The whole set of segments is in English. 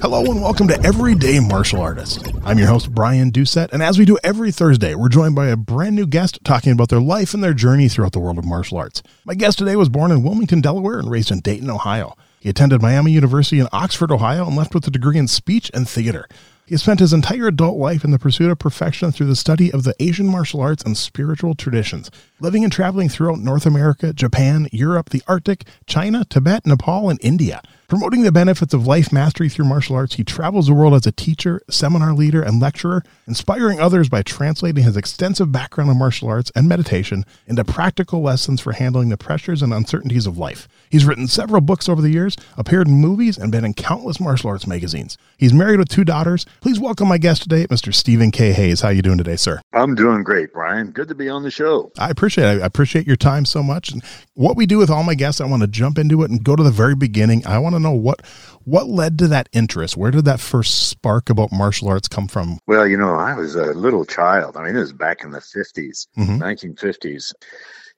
Hello and welcome to Everyday Martial Artist. I'm your host, Brian Doucette, and as we do every Thursday, we're joined by a brand new guest talking about their life and their journey throughout the world of martial arts. My guest today was born in Wilmington, Delaware, and raised in Dayton, Ohio. He attended Miami University in Oxford, Ohio, and left with a degree in speech and theater. He spent his entire adult life in the pursuit of perfection through the study of the Asian martial arts and spiritual traditions, living and traveling throughout North America, Japan, Europe, the Arctic, China, Tibet, Nepal, and India. Promoting the benefits of life mastery through martial arts, he travels the world as a teacher, seminar leader, and lecturer, inspiring others by translating his extensive background in martial arts and meditation into practical lessons for handling the pressures and uncertainties of life. He's written several books over the years, appeared in movies, and been in countless martial arts magazines. He's married with two daughters. Please welcome my guest today, Mr. Stephen K. Hayes. How are you doing today, sir? I'm doing great, Brian. Good to be on the show. I appreciate it. I appreciate your time so much. And what we do with all my guests, I want to jump into it and go to the very beginning. I want to know what what led to that interest. Where did that first spark about martial arts come from? Well, you know, I was a little child. I mean, it was back in the 50s, mm-hmm. 1950s.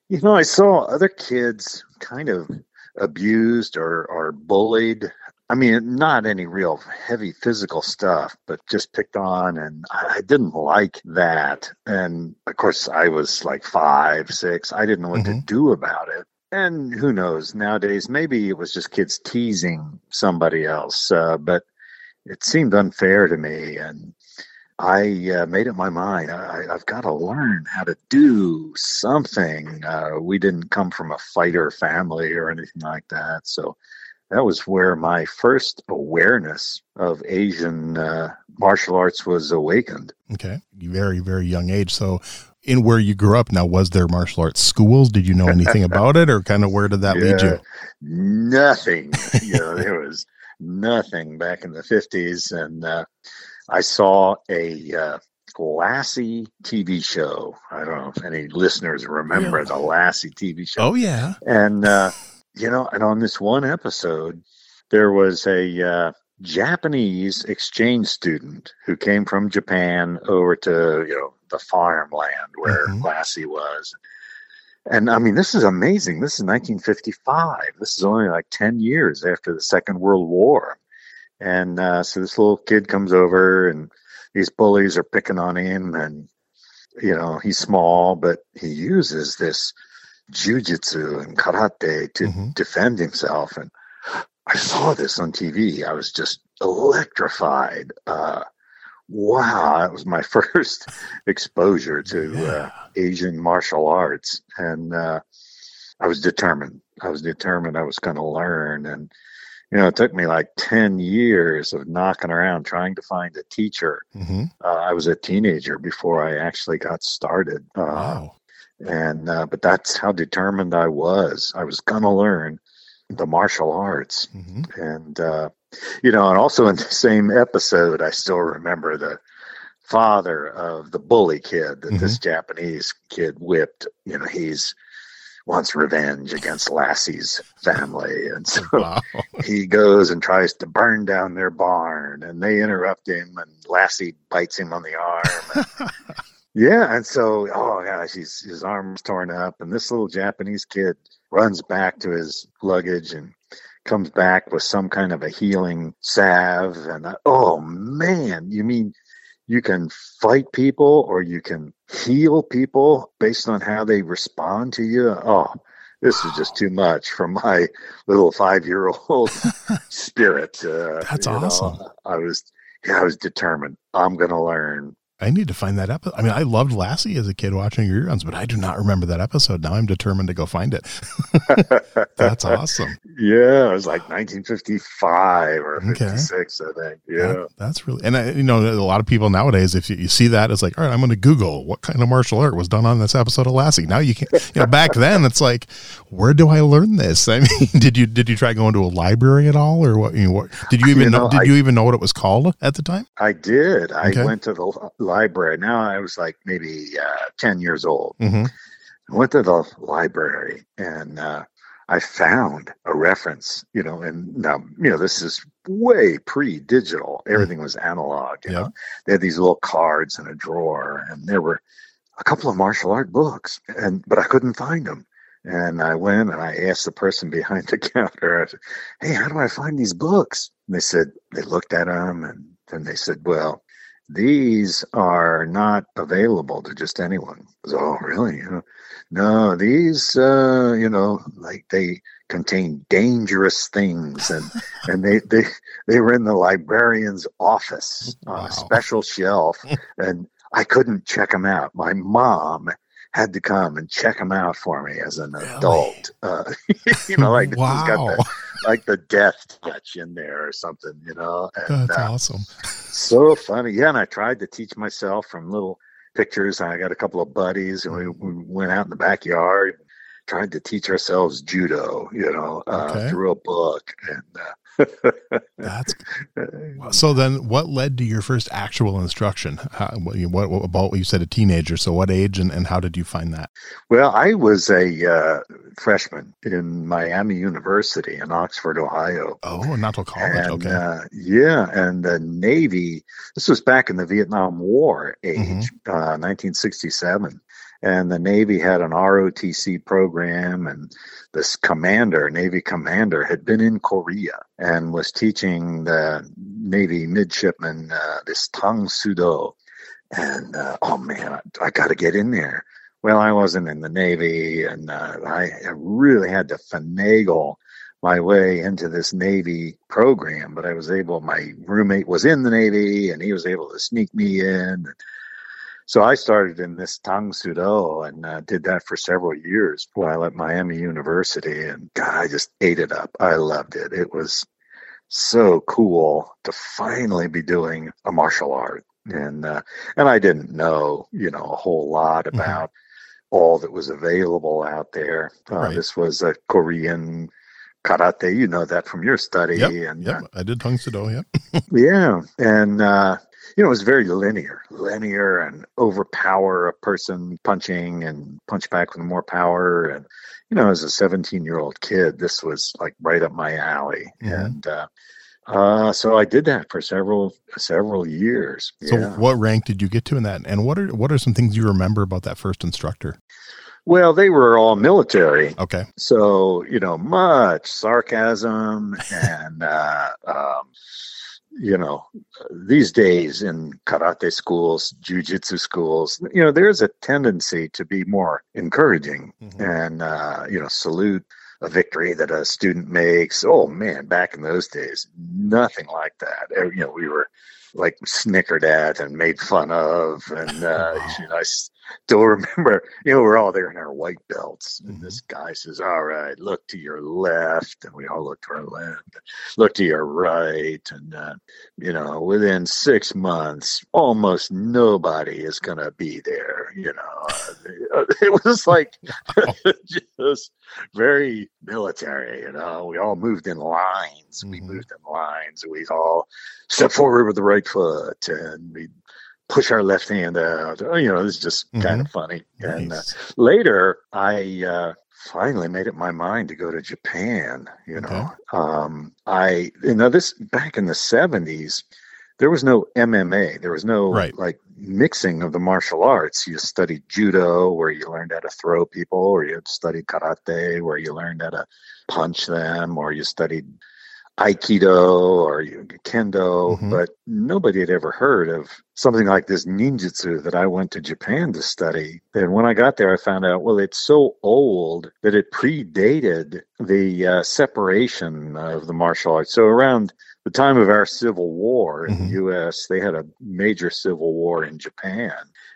You know, I saw other kids kind of abused or, or bullied I mean, not any real heavy physical stuff, but just picked on. And I didn't like that. And of course, I was like five, six. I didn't know what mm-hmm. to do about it. And who knows, nowadays, maybe it was just kids teasing somebody else. Uh, but it seemed unfair to me. And I uh, made up my mind. I, have got to learn how to do something. Uh, we didn't come from a fighter family or anything like that. So, that was where my first awareness of Asian uh, martial arts was awakened. Okay, very very young age. So, in where you grew up now, was there martial arts schools? Did you know anything about it, or kind of where did that yeah, lead you? Nothing. you know, there was nothing back in the fifties, and uh, I saw a. Uh, Lassie TV show. I don't know if any listeners remember yeah. the Lassie TV show. Oh yeah. And uh, you know, and on this one episode, there was a uh, Japanese exchange student who came from Japan over to, you know, the farmland where mm-hmm. Lassie was. And I mean, this is amazing. This is 1955. This is only like 10 years after the Second World War. And uh, so this little kid comes over, and these bullies are picking on him. And, you know, he's small, but he uses this jujitsu and karate to mm-hmm. defend himself. And I saw this on TV. I was just electrified. Uh, wow, that was my first exposure to yeah. uh, Asian martial arts. And uh, I was determined. I was determined I was going to learn. And, you know, it took me like 10 years of knocking around trying to find a teacher. Mm-hmm. Uh, I was a teenager before I actually got started. Uh, wow and uh, but that's how determined I was. I was gonna learn the martial arts, mm-hmm. and uh, you know, and also in the same episode, I still remember the father of the bully kid that mm-hmm. this Japanese kid whipped. You know, he's wants revenge against Lassie's family. And so wow. he goes and tries to burn down their barn and they interrupt him and Lassie bites him on the arm. Yeah, and so oh gosh, he's, his arm's torn up, and this little Japanese kid runs back to his luggage and comes back with some kind of a healing salve, and I, oh man, you mean you can fight people or you can heal people based on how they respond to you? Oh, this is just too much for my little five-year-old spirit. Uh, That's awesome. Know, I was, yeah, I was determined. I'm going to learn I need to find that episode. I mean, I loved Lassie as a kid watching reruns, but I do not remember that episode. Now I'm determined to go find it. That's awesome. Yeah, it was like 1955 or okay. 56, I think. Yeah, that, that's really and I, you know a lot of people nowadays, if you, you see that, it's like, all right, I'm going to Google what kind of martial art was done on this episode of Lassie. Now you can't, you know, back then it's like, where do I learn this? I mean, did you did you try going to a library at all, or what? You know, what did you even you know, know, Did I, you even know what it was called at the time? I did. I okay. went to the library. Now I was like maybe uh, ten years old. Mm-hmm. I went to the library and uh, I found a reference. You know, and now you know this is way pre-digital. Mm. Everything was analog. You know, they had these little cards in a drawer, and there were a couple of martial art books, and but I couldn't find them. And I went and I asked the person behind the counter, said, "Hey, how do I find these books?" And they said they looked at them and then they said, "Well, these are not available to just anyone." Was, oh, really? You know, no, these, uh, you know, like they contain dangerous things, and and they they they were in the librarian's office on wow. a special shelf, and I couldn't check them out. My mom had to come and check them out for me as an really? adult. Uh, you know, like wow. got the, like the death touch in there or something. You know, and, that's uh, awesome. so funny, yeah. And I tried to teach myself from little pictures. I got a couple of buddies, and we, we went out in the backyard, tried to teach ourselves judo. You know, uh, okay. through a book, and uh, that's so. Then, what led to your first actual instruction? How, what, what, about you said a teenager? So, what age and, and how did you find that? Well, I was a uh, freshman in Miami University in Oxford, Ohio. Oh, not till college. And, okay. Uh, yeah, and the Navy. This was back in the Vietnam War age, mm-hmm. 1967 uh, and the Navy had an ROTC program, and this commander, Navy commander, had been in Korea and was teaching the Navy midshipmen uh, this Tang Soo Do. And uh, oh man, I, I got to get in there. Well, I wasn't in the Navy, and uh, I really had to finagle my way into this Navy program. But I was able. My roommate was in the Navy, and he was able to sneak me in. So I started in this Tang Soo Do and uh, did that for several years while at Miami University. And God, I just ate it up. I loved it. It was so cool to finally be doing a martial art. And uh, and I didn't know, you know, a whole lot mm-hmm. about mm-hmm. all that was available out there. Uh, right. This was a Korean karate. You know that from your study. Yep, and yep. Uh, I did Tang Soo Do. Yep. yeah, and uh, you know, it was very linear, linear and overpower a person punching and punch back with more power. And, you know, as a 17 year old kid, this was like right up my alley. Mm-hmm. And, uh, uh, so I did that for several several years. So, yeah. what rank did you get to in that? And what are what are some things you remember about that first instructor? Well, they were all military. Okay. So you know, much sarcasm and uh, um, you know, these days in karate schools, jujitsu schools, you know, there's a tendency to be more encouraging mm-hmm. and, uh, you know, salute a victory that a student makes. Oh man, back in those days, nothing like that. You know, we were like snickered at and made fun of, and uh, you know, I still remember, you know, we're all there in our white belts, and mm-hmm. this guy says, "All right, look to your left," and we all look to our left. Look to your right, and uh, you know, within six months, almost nobody is going to be there. You know, uh, it was like just very military. You know, we all moved in lines. Mm-hmm. We moved in lines. We all step forward with the right foot, and we push our left hand out. Oh, you know, it's just mm-hmm. kind of funny. Nice. And uh, later, I uh, finally made up my mind to go to Japan. You know, okay. um, I you know this back in the seventies. There was no MMA. There was no right. like mixing of the martial arts. You studied judo, where you learned how to throw people, or you studied karate, where you learned how to punch them, or you studied aikido or kendo mm-hmm. but nobody had ever heard of something like this ninjutsu that i went to japan to study and when i got there i found out well it's so old that it predated the uh, separation of the martial arts so around the time of our Civil War in Mhm. the U.S., they had a major civil war in Japan,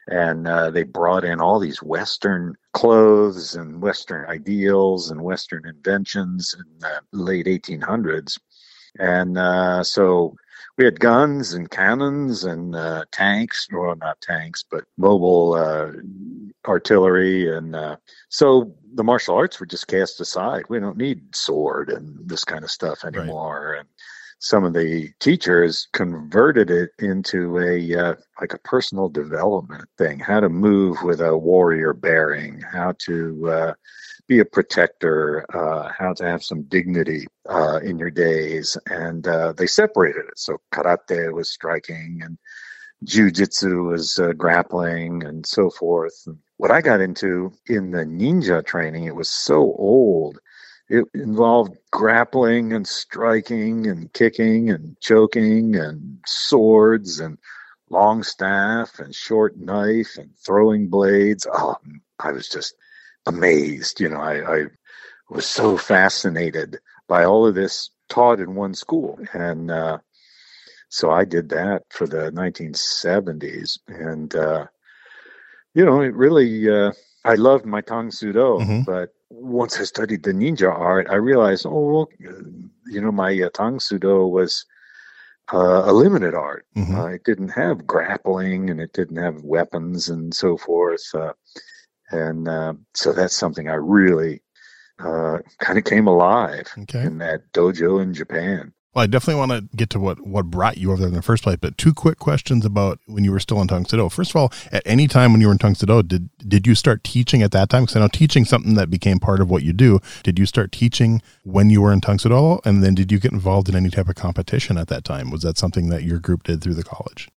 and uh, they brought in all these Western clothes and Western ideals and Western inventions in the late 1800s, and uh, so we had guns and cannons and uh, tanks, well, not tanks, but mobile uh, artillery, and uh, so the martial arts were just cast aside. We don't need sword and this kind of stuff anymore, and some of the teachers converted it into a uh, like a personal development thing how to move with a warrior bearing how to uh, be a protector uh, how to have some dignity uh, in your days. And uh, they separated it. So karate was striking and jiu-jitsu was uh, grappling and so forth. And what i got into in the ninja training it was so old it involved grappling and striking and kicking and choking and swords and long staff and short knife and throwing blades. Oh, I was just amazed. You know, I, I was so fascinated by all of this taught in one school. And uh, so I did that for the 1970s. And, uh, you know, it really, uh, I loved my Tang Soo Do, Mhm. but once I studied the ninja art, I realized, oh, well, you know, my uh, Tang Soo Do was uh, a limited art. Mhm. Uh, it didn't have grappling and it didn't have weapons and so forth. Uh, and uh, so that's something I really uh, kind of came alive Okay. in that dojo in Japan. Well, I definitely want to get to what, what brought you over there in the first place, but two quick questions about when you were still in Tang Soo Do. First of all, at any time when you were in Tang Soo Do, did did you start teaching at that time? Because I know teaching something that became part of what you do. Did you start teaching when you were in Tang Soo Do, and then did you get involved in any type of competition at that time? Was that something that your group did through the college?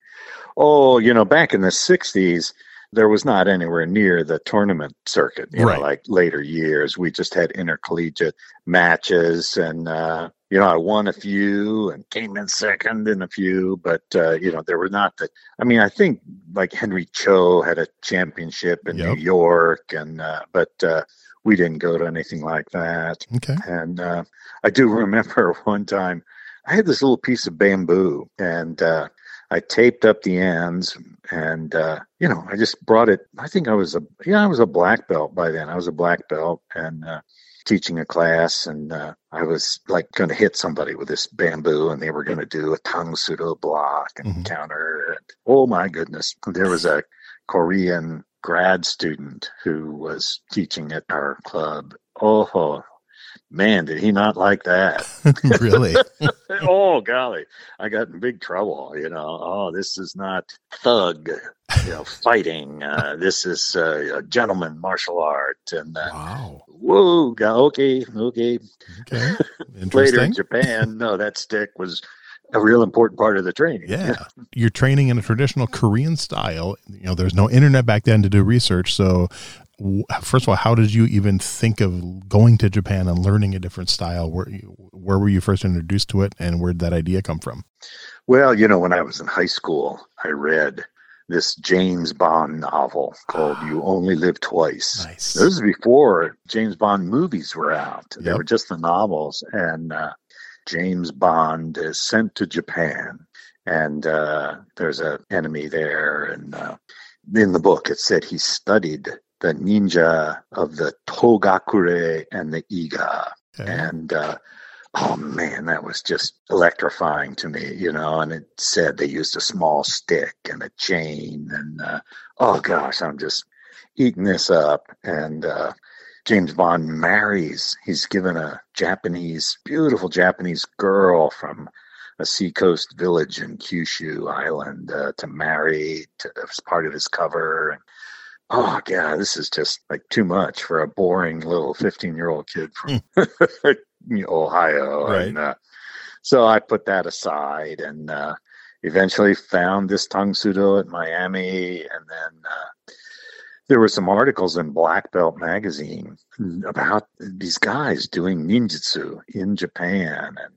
Oh, you know, back in the 60s, there was not anywhere near the tournament circuit, you Right. know, like later years. We just had intercollegiate matches and, uh, you know, I won a few and came in second in a few, but, uh, you know, there were not the, I mean, I think like Henry Cho had a championship in Yep. New York and, uh, but, uh, we didn't go to anything like that. Okay. And uh, I do remember one time I had this little piece of bamboo and uh, I taped up the ends and, uh, you know, I just brought it. I think I was a, yeah, I was a black belt by then. I was a black belt and uh, teaching a class and uh, I was like going to hit somebody with this bamboo and they were going to do a Tang Soo Do block and Mhm. counter. And, oh my goodness. There was a Korean grad student who was teaching at our club. Oh, man, did he not like that? really? oh, golly, I got in big trouble. You know, oh, this is not thug, you know, fighting. Uh, this is uh, a gentleman martial art. And uh, Wow. whoa, okay, okay. Okay. Later in Japan, no, that stick was a real important part of the training. Yeah. You're training in a traditional Korean style. You know, there's no internet back then to do research. So, first of all, how did you even think of going to Japan and learning a different style? Where, where were you first introduced to it and where did that idea come from? Well, you know, when I was in high school, I read this James Bond novel called You Only Live Twice. Nice. This is before James Bond movies were out. They Yep. were just the novels. And uh, James Bond is sent to Japan, and uh, there's an enemy there. And uh, in the book, it said he studied the ninja of the Togakure and the Iga. Okay. And uh, oh man, that was just electrifying to me, you know. And it said they used a small stick and a chain, and uh, oh gosh, I'm just eating this up. And uh, James Bond marries. He's given a Japanese, beautiful Japanese girl from a seacoast village in Kyushu Island uh, to marry to, as part of his cover. And oh god, this is just like too much for a boring little 15 year old kid from Ohio. Right. And, uh, so I put that aside and uh, eventually found this Tang Soo Do at Miami. And then uh, there were some articles in Black Belt magazine about these guys doing ninjutsu in Japan. And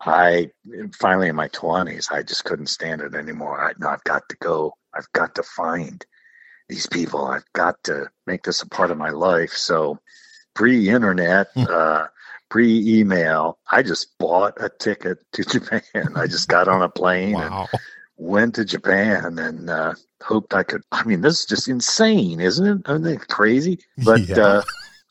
I finally in my 20s, I just couldn't stand it anymore. I, I've got to go. I've got to find these people. I've got to make this a part of my life. So pre internet, Hmm. uh, pre email. I just bought a ticket to Japan. I just got on a plane Wow. and went to Japan and uh, hoped I could. I mean, this is just insane, isn't it? Isn't it crazy? But Yeah. uh,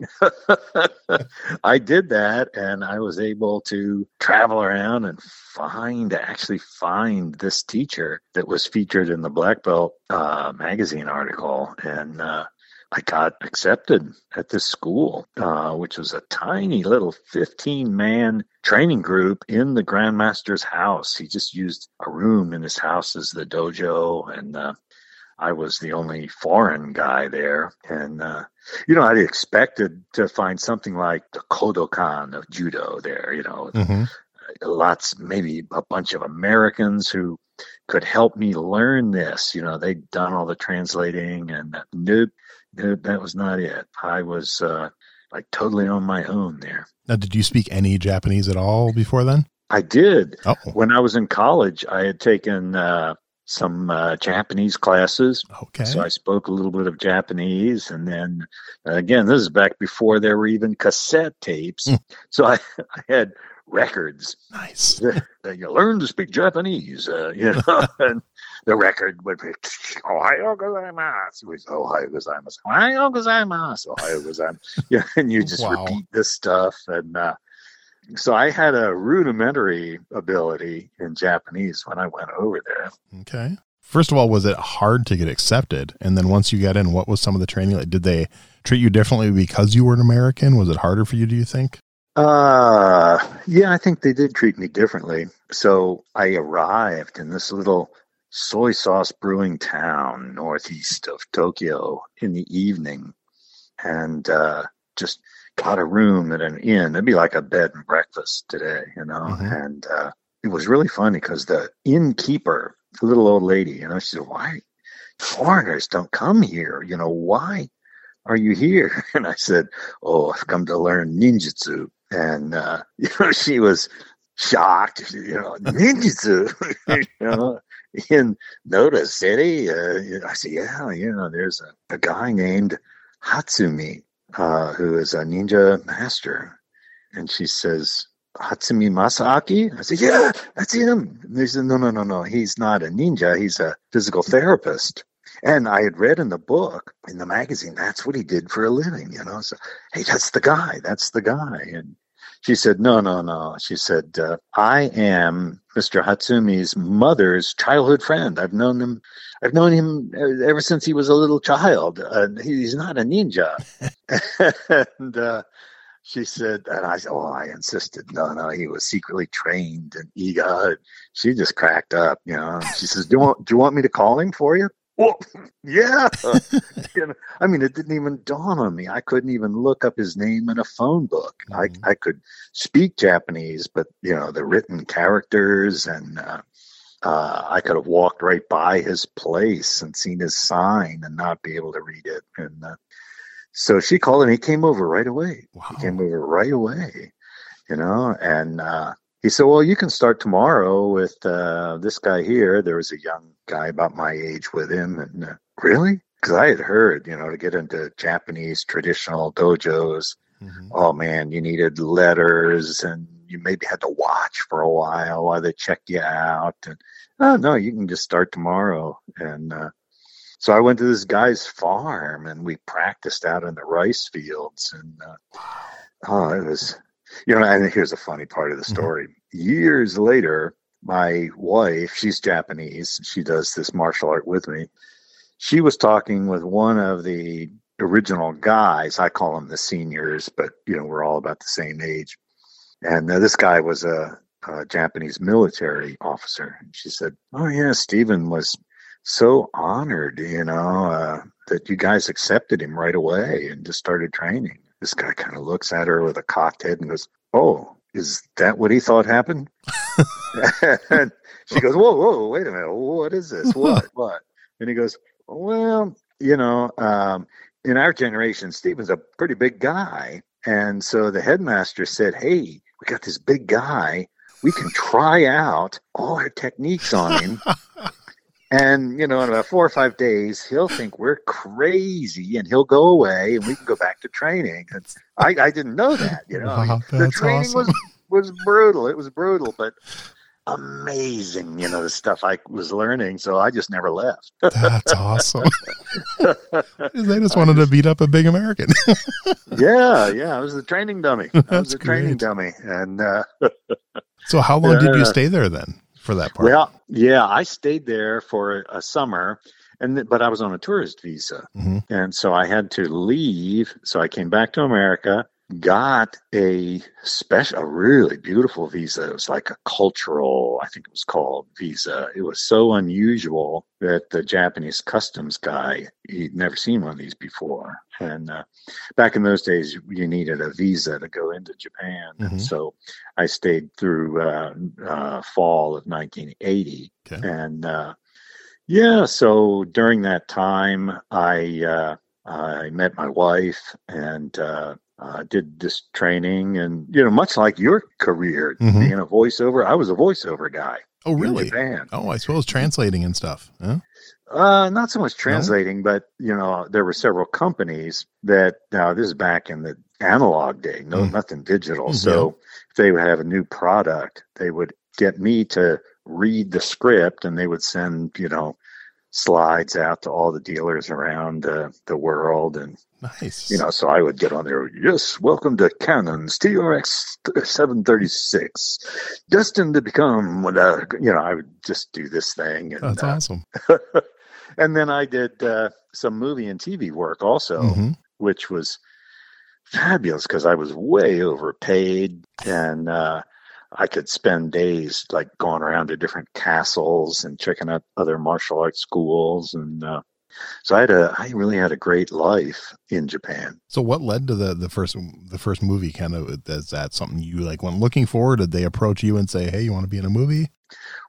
I did that and I was able to travel around and find, actually find this teacher that was featured in the Black Belt uh, magazine article. And uh, I got accepted at this school, uh, which was a tiny little 15 man training group in the Grandmaster's house. He just used a room in his house as the dojo. And uh, I was the only foreign guy there. And, uh, you know, I'd expected to find something like the Kodokan of judo there, you know, Mhm. lots, maybe a bunch of Americans who could help me learn this. You know, they'd done all the translating and nope, nope, that was not it. I was uh, like totally on my own there. Now, did you speak any Japanese at all before then? I did. Oh, When I was in college, I had taken uh, some uh, Japanese classes. okay. So I spoke a little bit of Japanese, and then uh, again, this is back before there were even cassette tapes. Mm. so I, I had records. nice. you learn to speak Japanese, uh, you know, and the record would be Ohayo gozaimasu, with Ohayo gozaimasu, Ohayo gozaimasu, Ohayo gozaimasu. Yeah, and you just Wow. repeat this stuff, and uh, so I had a rudimentary ability in Japanese when I went over there. Okay. First of all, was it hard to get accepted? And then once you got in, what was some of the training like? Did they treat you differently because you were an American? Was it harder for you, do you think? Uh, yeah, I think they did treat me differently. So I arrived in this little soy sauce brewing town northeast of Tokyo in the evening and uh, just got a room at an inn. It'd be like a bed and breakfast today, you know. Mhm. And uh, it was really funny because the innkeeper, the little old lady, you know, she said, Why foreigners don't come here? You know, why are you here? And I said, Oh, I've come to learn ninjutsu. And, uh, you know, she was shocked, you know, ninjutsu, you know, in Noda City. Uh, I said, Yeah, you know, there's a, a guy named Hatsumi, uh, who is a ninja master. And she says, Hatsumi Masaaki? I said, Yeah, that's him. And they said, No, no, no, no. He's not a ninja. He's a physical therapist. And I had read in the book, in the magazine, that's what he did for a living, you know. So, hey, that's the guy. That's the guy. And she said, No, no, no. She said, uh, I am Mr. Hatsumi's mother's childhood friend. I've known him. I've known him ever since he was a little child. Uh, he's not a ninja. and uh, she said, and I said, oh, I insisted. No, no, he was secretly trained in Iga. She just cracked up, you know. She says, do you want, do you want me to call him for you? Well, yeah. I mean, it didn't even dawn on me. I couldn't even look up his name in a phone book. Mhm. I, I could speak Japanese, but you know, the written characters and uh, uh, I could have walked right by his place and seen his sign and not be able to read it. And uh, so she called and he came over right away. Wow. He came over right away, you know, and uh, he said, Well, you can start tomorrow with uh, this guy here. There was a young guy about my age with him. And uh, really? Because I had heard, you know, to get into Japanese traditional dojos, Mhm. oh man, you needed letters and you maybe had to watch for a while while they check you out. And oh no, you can just start tomorrow. And uh, so I went to this guy's farm and we practiced out in the rice fields. And uh, oh, it was, you know, and here's a funny part of the Mhm. story. Years later, my wife, she's Japanese, she does this martial art with me. She was talking with one of the original guys. I call them the seniors, but you know we're all about the same age. And uh, this guy was a, a Japanese military officer. And she said, "Oh yeah, Stephen was so honored, you know, uh, that you guys accepted him right away and just started training." This guy kind of looks at her with a cocked head and goes, "Oh, is that what he thought happened?" and she goes, "Whoa, whoa, wait a minute, what is this? What, what?" And he goes, "Well, you know." Um, in our generation, Stephen's a pretty big guy. And so the headmaster said, Hey, we got this big guy. We can try out all our techniques on him. And you know, in about four or five days, he'll think we're crazy, and he'll go away, and we can go back to training. And I, I didn't know that. You know, Wow, the training awesome. was was brutal. It was brutal, but amazing. You know, the stuff I was learning. So I just never left. That's awesome. they just wanted to beat up a big American. yeah, yeah. I was the training dummy. I That's was a training dummy, and uh, so how long did you stay there then for that part? well, yeah, I stayed there for a summer, and th- but I was on a tourist visa, Mhm. and so I had to leave. So I came back to America, got a special, a really beautiful visa. It was like a cultural, I think it was called visa. It was so unusual that the Japanese customs guy he'd never seen one of these before, and uh, back in those days, you needed a visa to go into Japan, Mhm. and so I stayed through uh, uh, fall of 1980, Okay. and uh, yeah, so during that time, I uh, I met my wife and uh, uh, did this training, and you know, much like your career, Mhm. being a voiceover, I was a voiceover guy. Oh, really? Japan. Oh, I suppose translating and stuff. Huh? Uh, not so much translating, but you know, there were several companies that now this is back in the analog day, no Mm. nothing digital. Mm, So if they would have a new product, they would get me to read the script, and they would send you know slides out to all the dealers around uh, the world, and Nice. you know, so I would get on there. Yes, welcome to Canon's TRX 736, destined to become. Uh, you know, I would just do this thing, and that's uh, awesome. and then I did uh, some movie and TV work also, Mhm. which was fabulous because I was way overpaid and uh, I could spend days like going around to different castles and checking out other martial arts schools. And uh, so I had a, I really had a great life in Japan. So what led to the the first the first movie? Kind of is that something you like went looking for? Did they approach you and say, "Hey, you want to be in a movie?"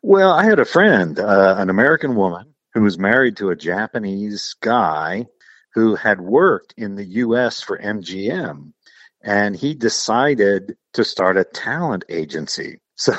Well, I had a friend, uh, an American woman who was married to a Japanese guy who had worked in the US for MGM. And he decided to start a talent agency. So,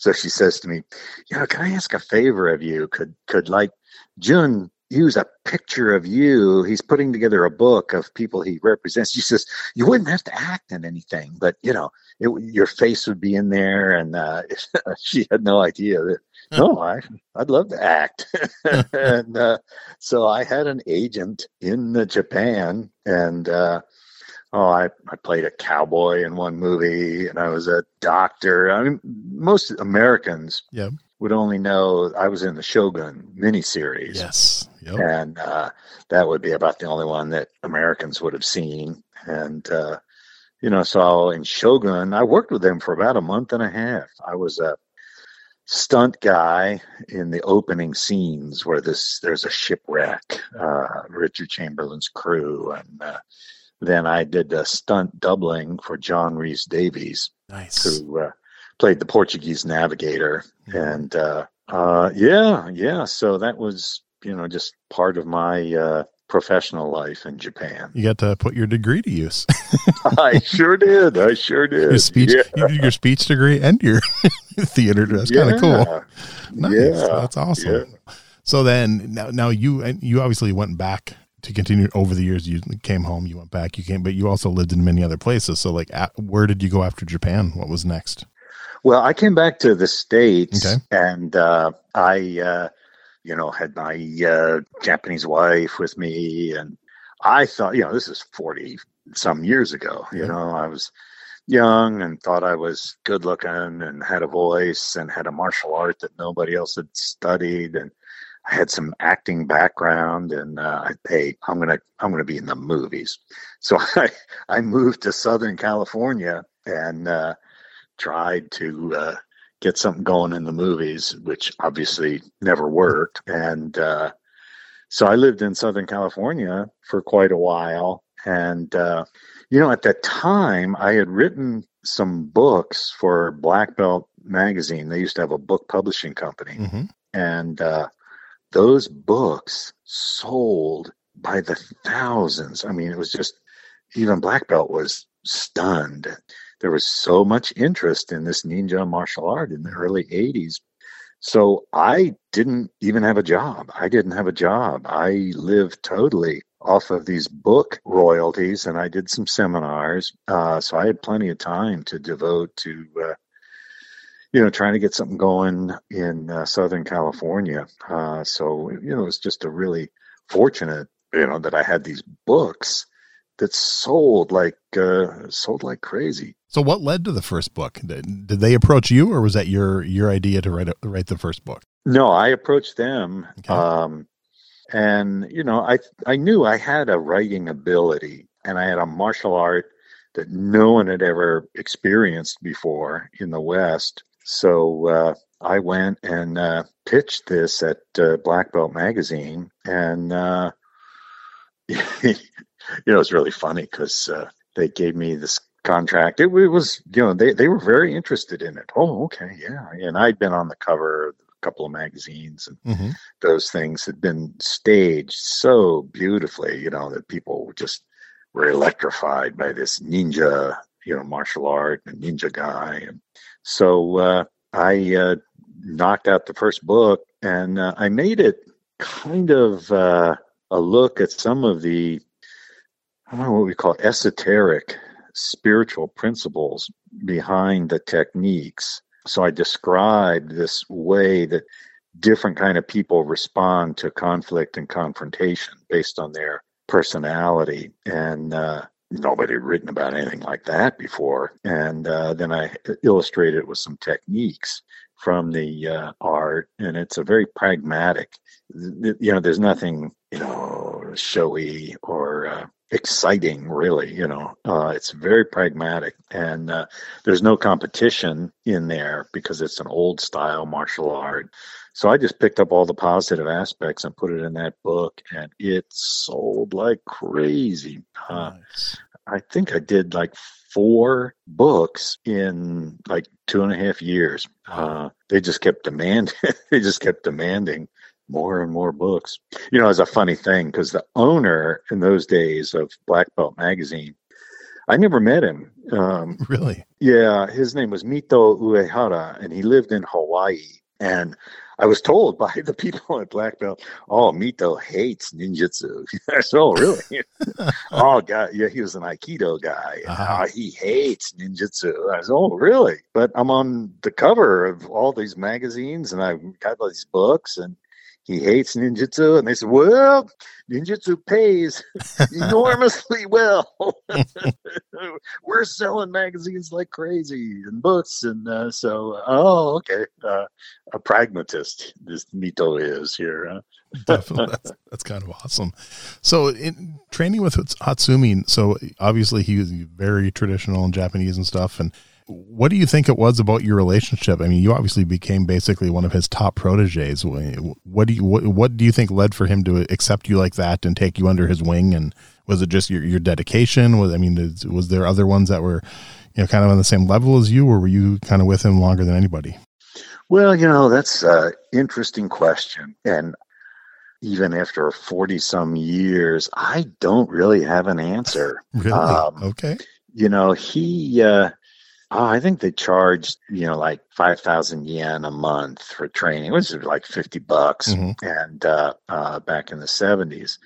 so she says to me, you know, can I ask a favor of you? Could, could like Jun use a picture of you? He's putting together a book of people he represents. She says, you wouldn't have to act in anything, but you know, it, your face would be in there. And uh, she had no idea that no, I, I'd love to act. and uh, so I had an agent in Japan, and uh, oh, I, I played a cowboy in one movie, and I was a doctor. I mean, most Americans Yep. Would only know I was in the Shogun miniseries. Yes. Yep. And uh, that would be about the only one that Americans would have seen. And, uh, you know, so in Shogun, I worked with them for about a month and a half. I was a stunt guy in the opening scenes where this there's a shipwreck, uh, Richard Chamberlain's crew. And uh, then I did a stunt doubling for John Rhys-Davies, Nice. who uh, played the Portuguese navigator. And uh, uh, yeah, yeah. So that was, you know, just part of my uh, professional life in Japan. You got to put your degree to use. I sure did. I sure did. your speech, Yeah. you your speech degree and your theater. That's kind of cool. Nice. Yeah. That's awesome. So then now, now you and you obviously went back to continue over the years. You came home, you went back, you came, but you also lived in many other places. So like, at, where did you go after Japan? What was next? Well, I came back to the states, Okay. and uh, I, uh, you know, had my uh, Japanese wife with me, and I thought, you know, this is forty some years ago. You Yeah. know, I was young and thought I was good looking and had a voice and had a martial art that nobody else had studied, and I had some acting background, and uh, I, hey, I'm gonna, I'm gonna be in the movies. So I, I moved to Southern California and. Uh, tried to uh, get something going in the movies, which obviously never worked. And uh, so I lived in Southern California for quite a while. And, uh, you know, at that time, I had written some books for Black Belt Magazine. They used to have a book publishing company. hmm And uh, those books sold by the thousands. I mean, it was just, even Black Belt was stunned there was so much interest in this ninja martial art in the early 80s So I didn't even have a job. I didn't have a job. I lived totally off of these book royalties, and I did some seminars. Uh, so I had plenty of time to devote to, uh, you know, trying to get something going in uh, Southern California. Uh, so you know, it was just a really fortunate, you know, that I had these books that sold like uh, sold like crazy. So, what led to the first book? Did, did they approach you, or was that your your idea to write a, write the first book? No, I approached them, okay. um, and you know, I I knew I had a writing ability, and I had a martial art that no one had ever experienced before in the West. So uh, I went and uh, pitched this at uh, Black Belt Magazine, and uh, you know, it's really funny because uh, they gave me this contract. It, it, was, you know, they, they were very interested in it. Oh, okay, yeah. And I'd been on the cover of a couple of magazines, and mm-hmm. those things had been staged so beautifully, you know, that people just were electrified by this ninja, you know, martial art and ninja guy. And so uh, I uh, knocked out the first book, and uh, I made it kind of uh, a look at some of the I don't know what we call esoteric spiritual principles behind the techniques. So I described this way that different kind of people respond to conflict and confrontation based on their personality. And uh, nobody had written about anything like that before. And uh, then i illustrated it with some techniques from the uh, art. And it's a very pragmatic you know there's nothing you know showy or uh, exciting, really. You know, uh, it's very pragmatic, and uh, there's no competition in there because it's an old style martial art. So I just picked up all the positive aspects and put it in that book, and it sold like crazy. Uh, nice. I think I did like four books in like two and a half years. Uh, they just kept demanding. they just kept demanding more and more books. You know, it's a funny thing because the owner in those days of Black Belt magazine, I never met him. Um, really? Yeah, his name was Mito Uyehara, and he lived in Hawaii. And I was told by the people at Black Belt, oh, Mito hates ninjutsu. I said, oh, really? oh, God. Yeah, he was an Aikido guy. Uh-huh. Uh, he hates ninjutsu. I said, oh, really? But I'm on the cover of all these magazines and I've got all these books and he hates ninjutsu and they said well ninjutsu pays enormously well we're selling magazines like crazy and books and uh, so oh okay uh, a pragmatist this mito is here huh? Definitely, that's, that's, kind of awesome. So, in training with Hatsumi, so obviously he was very traditional and Japanese and stuff, and what do you think it was about your relationship? I mean, you obviously became basically one of his top proteges. What do you what, what do you think led for him to accept you like that and take you under his wing? And was it just your, your dedication? Was I mean, was there other ones that were, you know, kind of on the same level as you, or were you kind of with him longer than anybody? Well, you know, that's an interesting question, and even after 40 some years, I don't really have an answer. really? Um, okay. You know, he, uh, Oh, I think they charged, you know, like 5,000 yen a month for training, which is like 50 bucks. Mm-hmm. And uh, uh, back in the 70s,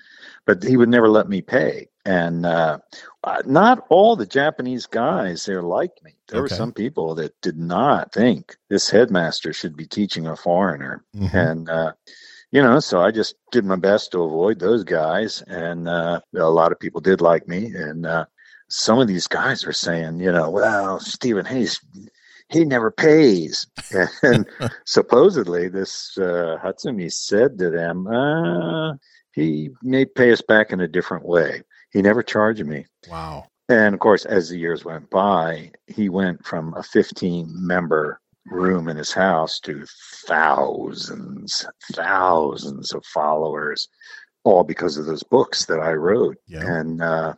but he would never let me pay. And uh, uh not all the Japanese guys there liked me. There okay. were some people that did not think this headmaster should be teaching a foreigner. Mm-hmm. And, uh, you know, so I just did my best to avoid those guys. And uh, a lot of people did like me. And some of these guys are saying, you know, well, Stephen Hayes, he never pays. And supposedly, this uh, Hatsumi said to them, uh, he may pay us back in a different way. He never charged me. Wow. And of course, as the years went by, he went from a 15 member room in his house to thousands, thousands of followers, all because of those books that I wrote. Yeah. And uh,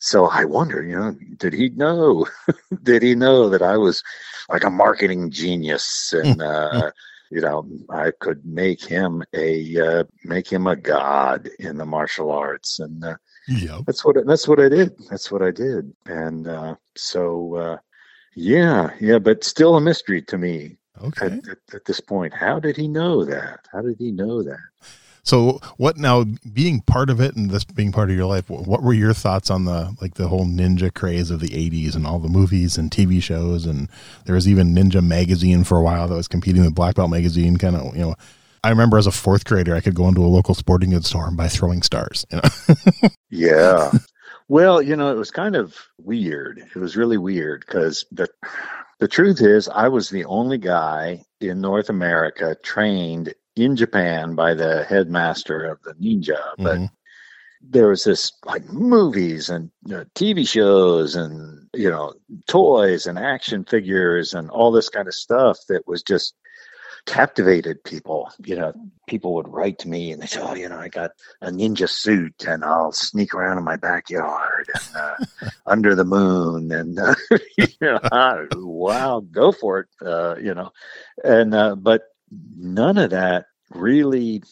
so I wonder, you know, did he know? did he know that I was like a marketing genius and uh, you know I could make him a uh, make him a god in the martial arts and uh, yep. that's what that's what I did. That's what I did. And uh, so uh, yeah, yeah, but still a mystery to me. Okay. At, at, at this point, how did he know that? How did he know that? So what now being part of it and this being part of your life, what were your thoughts on the like the whole ninja craze of the 80s and all the movies and TV shows and there was even Ninja magazine for a while that was competing with Black Belt magazine kind of, you know, I remember as a fourth grader I could go into a local sporting goods store and buy throwing stars, you know. yeah. Well, you know, it was kind of weird. It was really weird because the the truth is I was the only guy in North America trained in Japan by the headmaster of the ninja, but mm-hmm. there was this like movies and you know, TV shows and you know toys and action figures and all this kind of stuff that was just captivated people. You know, people would write to me and they say, "Oh, you know, I got a ninja suit and I'll sneak around in my backyard and uh, under the moon." And uh, you know, wow, go for it. Uh, you know, and uh, but none of that really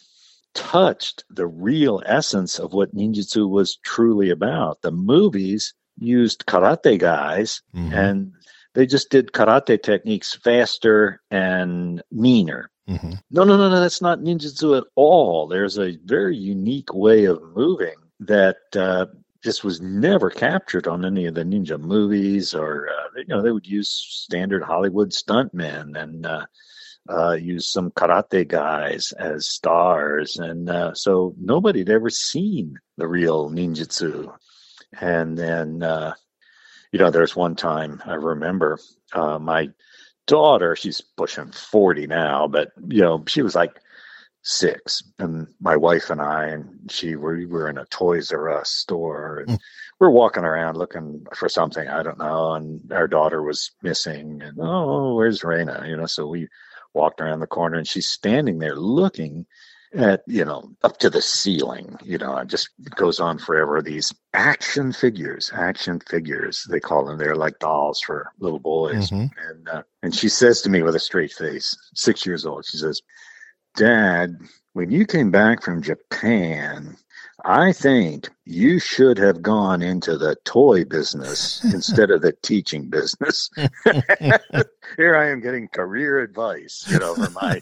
touched the real essence of what ninjutsu was truly about. The movies used karate guys mm-hmm. and they just did karate techniques faster and meaner. Mm-hmm. No, no, no, no, that's not ninjutsu at all. There's a very unique way of moving that uh, just was never captured on any of the ninja movies, or uh, you know, they would use standard Hollywood stuntmen and uh, uh, use some karate guys as stars, and uh, so nobody had ever seen the real ninjutsu. And then, uh, you know, there's one time I remember uh, my daughter. She's pushing forty now, but you know, she was like six, and my wife and I and she were we were in a Toys R Us store, and mm. we're walking around looking for something I don't know, and our daughter was missing, and oh, where's Raina? You know, so we walked around the corner and she's standing there looking at you know up to the ceiling you know it just goes on forever. These action figures action figures they call them. They're like dolls for little boys. Mm-hmm. and uh, and she says to me with a straight face six years old she says dad when you came back from japan I think you should have gone into the toy business instead of the teaching business. Here I am getting career advice, you know, for my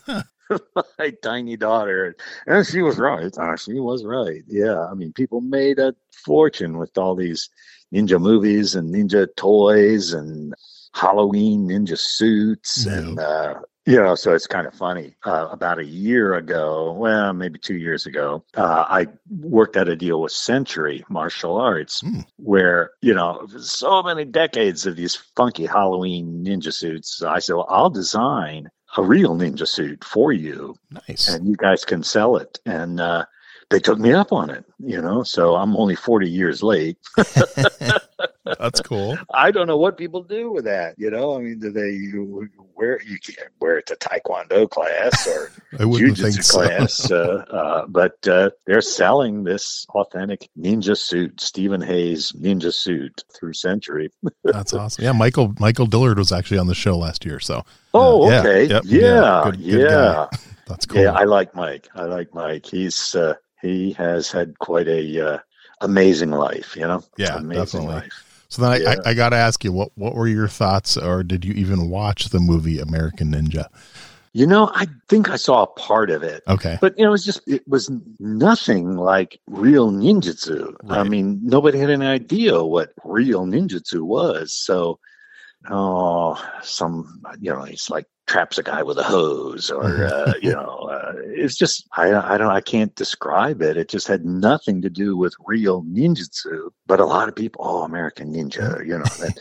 my tiny daughter, and she was right. Uh, she was right. Yeah, I mean, people made a fortune with all these ninja movies and ninja toys and Halloween ninja suits and uh, you know, so it's kind of funny. Uh, about a year ago, well, maybe two years ago, uh, I worked out a deal with Century Martial Arts, mm. where you know, so many decades of these funky Halloween ninja suits. I said, well, I'll design a real ninja suit for you, nice, and you guys can sell it. And uh, they took me up on it, you know. So I'm only 40 years late. That's cool. I don't know what people do with that. You know, I mean, do they wear you can't wear it to taekwondo class or jiu-jitsu class? So. uh, uh, but uh, they're selling this authentic ninja suit, Stephen Hayes ninja suit through Century. That's awesome. Yeah, Michael Michael Dillard was actually on the show last year. So. Oh, uh, okay. Yeah. Yep, yeah. Yeah. Good, good yeah. That's cool. Yeah, I like Mike. I like Mike. He's uh, he has had quite a uh, amazing life. You know. Yeah, amazing definitely. Life. So then yeah. I, I, I got to ask you, what what were your thoughts, or did you even watch the movie American Ninja? You know, I think I saw a part of it. Okay. But you know, it was just it was nothing like real ninjutsu. Right. I mean, nobody had any idea what real ninjutsu was. So oh, some you know, he's like traps a guy with a hose or uh, you know uh, it's just I, I don't i can't describe it it just had nothing to do with real ninjutsu but a lot of people oh american ninja you know that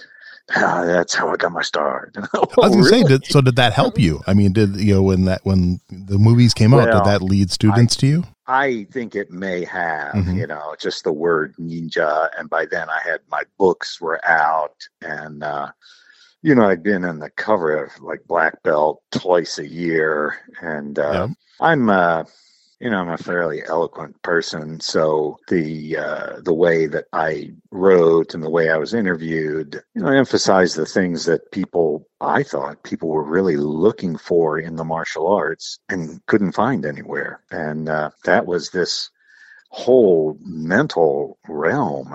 ah, that's how i got my start i was gonna really? say did, so did that help you i mean did you know when that when the movies came out did that lead students I, to you I think it may have, mm-hmm. you know, just the word ninja. And by then I had my books were out and, uh, you know, I'd been on the cover of like Black Belt twice a year, and uh, yeah. I'm, uh, you know, I'm a fairly eloquent person, so the uh, the way that I wrote and the way I was interviewed, you know, emphasized the things that people I thought people were really looking for in the martial arts and couldn't find anywhere, and uh, that was this whole mental realm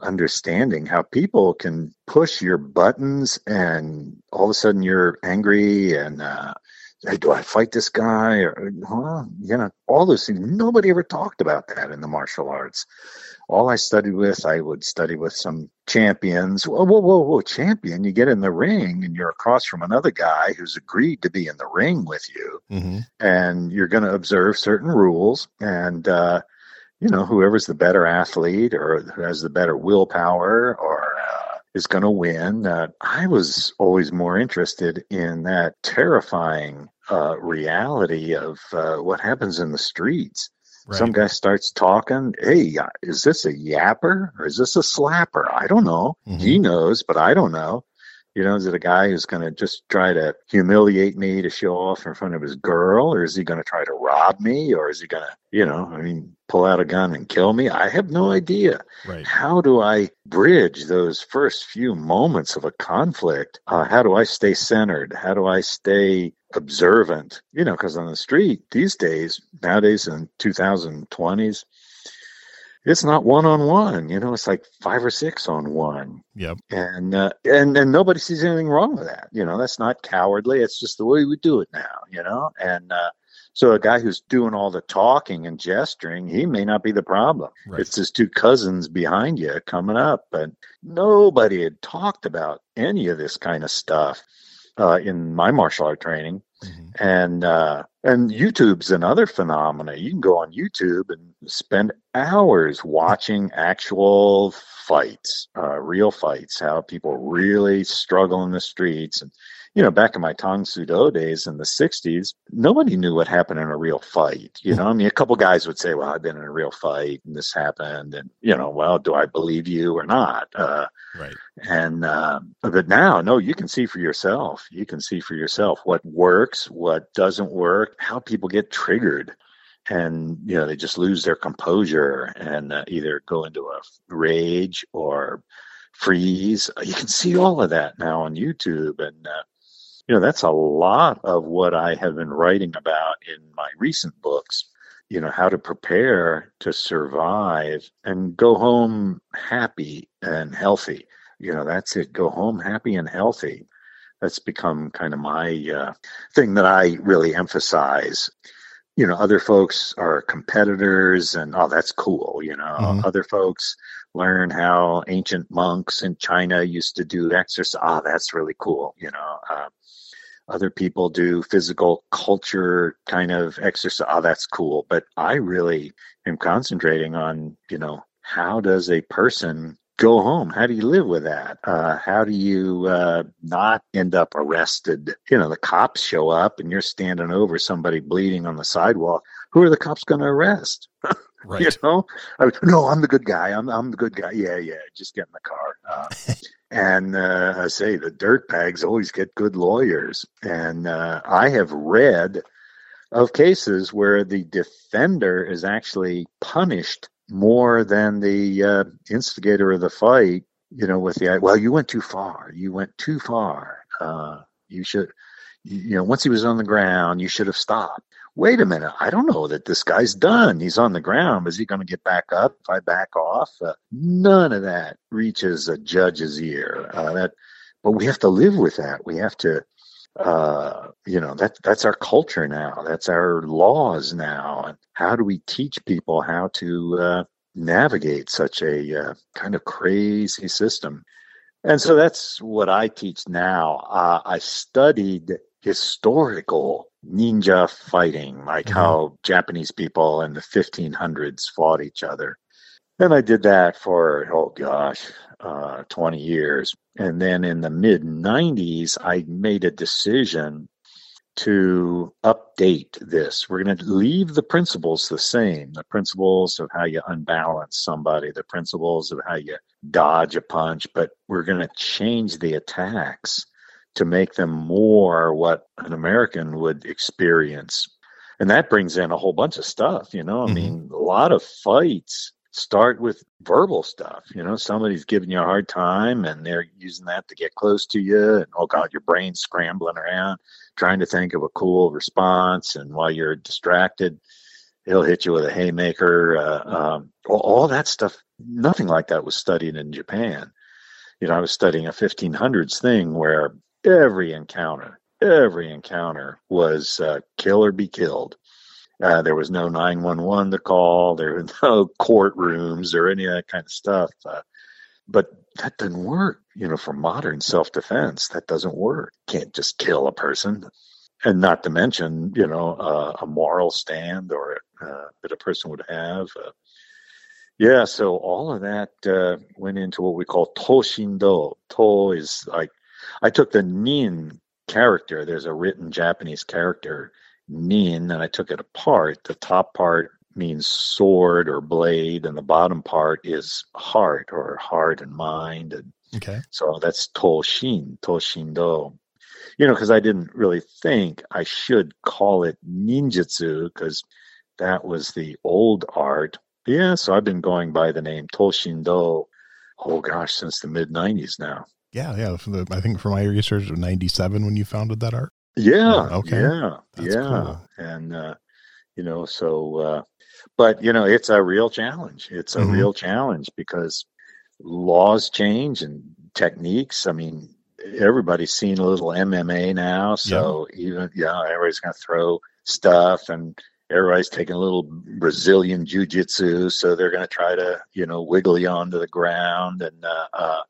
understanding how people can push your buttons and all of a sudden you're angry and uh, hey, do I fight this guy? Or, well, you know, all those things. Nobody ever talked about that in the martial arts. All I studied with, I would study with some champions. Whoa, whoa, whoa, whoa, champion! You get in the ring and you're across from another guy who's agreed to be in the ring with you, mm-hmm. and you're going to observe certain rules. And uh, you know, whoever's the better athlete or who has the better willpower or uh, is going to win. Uh, I was always more interested in that terrifying uh, reality of uh, what happens in the streets. Right. Some guy starts talking. Hey, is this a yapper or is this a slapper? I don't know. Mm-hmm. He knows, but I don't know. You know, is it a guy who's going to just try to humiliate me to show off in front of his girl, or is he going to try to rob me, or is he going to, you know, I mean, pull out a gun and kill me? I have no idea. Right. How do I bridge those first few moments of a conflict? Uh, how do I stay centered? How do I stay observant? You know, because on the street these days, nowadays in 2020s, it's not one on one. You know, it's like five or six on one. Yep. And uh, and and nobody sees anything wrong with that. You know, that's not cowardly. It's just the way we do it now. You know, and uh, so a guy who's doing all the talking and gesturing, he may not be the problem. Right. It's his two cousins behind you coming up, but nobody had talked about any of this kind of stuff uh, in my martial art training. Mm-hmm. And uh, and YouTube's another phenomena. You can go on YouTube and spend hours watching actual fights, uh, real fights, how people really struggle in the streets. And you know, back in my Tang Soo Do days in the 60s, nobody knew what happened in a real fight. You know, I mean, a couple guys would say, well, I've been in a real fight and this happened. And, you know, well, do I believe you or not? Uh, right. And, uh, but now, no, you can see for yourself. You can see for yourself what works, what doesn't work, how people get triggered and you know they just lose their composure and uh, either go into a rage or freeze you can see all of that now on youtube and uh, you know that's a lot of what i have been writing about in my recent books you know how to prepare to survive and go home happy and healthy. You know that's it. Go home happy and healthy. That's become kind of my uh, thing that i really emphasize. You know other folks are competitors and oh that's cool you know. Mm-hmm. other folks learn how ancient monks in china used to do exercise oh that's really cool you know uh, other people do physical culture kind of exercise. Oh, that's cool. But I really am concentrating on, you know, how does a person go home? How do you live with that? Uh, how do you uh, not end up arrested? You know, the cops show up and you're standing over somebody bleeding on the sidewalk. Who are the cops going to arrest? Right. you know, I, no, I'm the good guy. I'm I'm the good guy. Yeah, yeah. Just get in the car. Uh, and uh, I say the dirt bags always get good lawyers. And uh, I have read of cases where the defender is actually punished more than the uh, instigator of the fight. You know, with the well, you went too far. You went too far. Uh, you should, you know, once he was on the ground, you should have stopped wait a minute, I don't know that this guy's done. He's on the ground. Is he going to get back up if I back off? Uh, none of that reaches a judge's ear. Uh, that, but we have to live with that. We have to, uh, you know, that that's our culture now. That's our laws now. And how do we teach people how to uh, navigate such a uh, kind of crazy system? And so that's what I teach now. Uh, I studied historical ninja fighting, like mm-hmm. how Japanese people in the 1500s fought each other. And I did that for, oh gosh, uh, 20 years. And then in the mid 90s, I made a decision to update this. We're going to leave the principles the same the principles of how you unbalance somebody, the principles of how you dodge a punch, but we're going to change the attacks to make them more what an American would experience. And that brings in a whole bunch of stuff, you know. I mm-hmm. mean, a lot of fights start with verbal stuff. You know, somebody's giving you a hard time and they're using that to get close to you. And oh God, your brain's scrambling around trying to think of a cool response. And while you're distracted, he'll hit you with a haymaker. Uh, um, all, all that stuff, nothing like that was studied in Japan. You know, I was studying a 1500s thing where every encounter every encounter was uh, kill or be killed. Uh, there was no 911 to call. There were no courtrooms or any of that kind of stuff. Uh, but that doesn't work, you know, for modern self defense. That doesn't work. Can't just kill a person. And not to mention, you know, uh, a moral stand or uh, that a person would have. Uh, yeah, so all of that uh, went into what we call toshindo. To is like, I took the nin character. There's a written Japanese character, nin, and I took it apart. The top part means sword or blade, and the bottom part is heart or heart and mind. And Okay. so that's toshin, toshindo. You know, because I didn't really think I should call it ninjutsu because that was the old art. Yeah, so I've been going by the name Toshindo, oh gosh, since the mid 90s now. Yeah, yeah. The, I think for my research, 97 when you founded that art. Yeah. Oh, okay. Yeah. That's yeah. cool. And, uh, you know, so, uh, but, you know, it's a real challenge. It's a Mhm. real challenge because laws change and techniques. I mean, everybody's seen a little MMA now. So even, yeah, everybody's going to throw stuff and everybody's taking a little Brazilian jiu jitsu. So they're going to try to, you know, wiggle you onto the ground. And, uh, uh,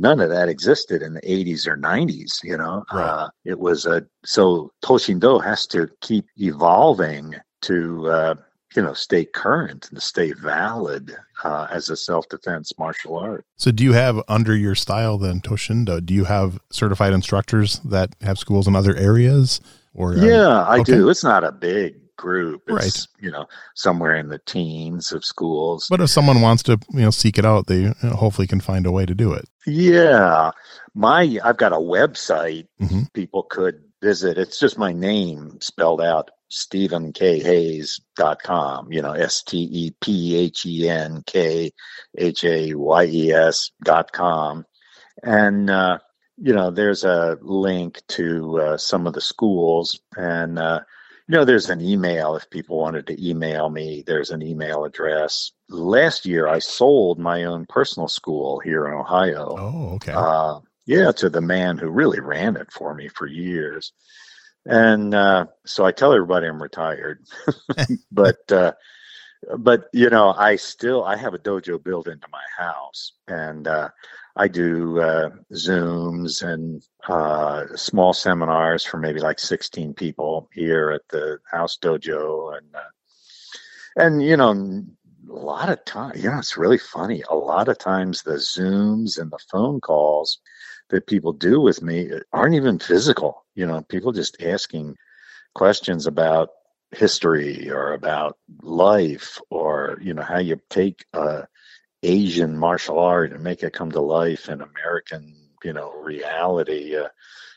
none of that existed in the 80s or 90s you know Right. uh, it was a so toshindo has to keep evolving to uh, you know stay current and stay valid uh, as a self-defense martial art So, do you have under your style then Toshindo? Do you have certified instructors that have schools in other areas? Or uh, yeah i okay. do it's not a big group it's Right. you know somewhere in the teens of schools But if someone wants to, you know, seek it out, they hopefully can find a way to do it. Yeah, my I've got a website Mhm. people could visit. It's just my name spelled out stephenkhayes.com, you know, S T E P H E N K H A Y E S dot com. And uh, you know, there's a link to uh, some of the schools and uh you know, there's an email if people wanted to email me. There's an email address. Last year, I sold my own personal school here in Ohio. Oh, okay. Uh, yeah, to the man who really ran it for me for years. And uh, so I tell everybody I'm retired, but uh, but you know I still I have a dojo built into my house, and uh, I do uh, Zooms and uh, small seminars for maybe like 16 people here at the house dojo, and uh, and you know a lot of time you know it's really funny. A lot of times the zooms and the phone calls that people do with me aren't even physical. You know people just asking questions about history or about life or you know how you take a asian martial art and make it come to life in american you know reality uh,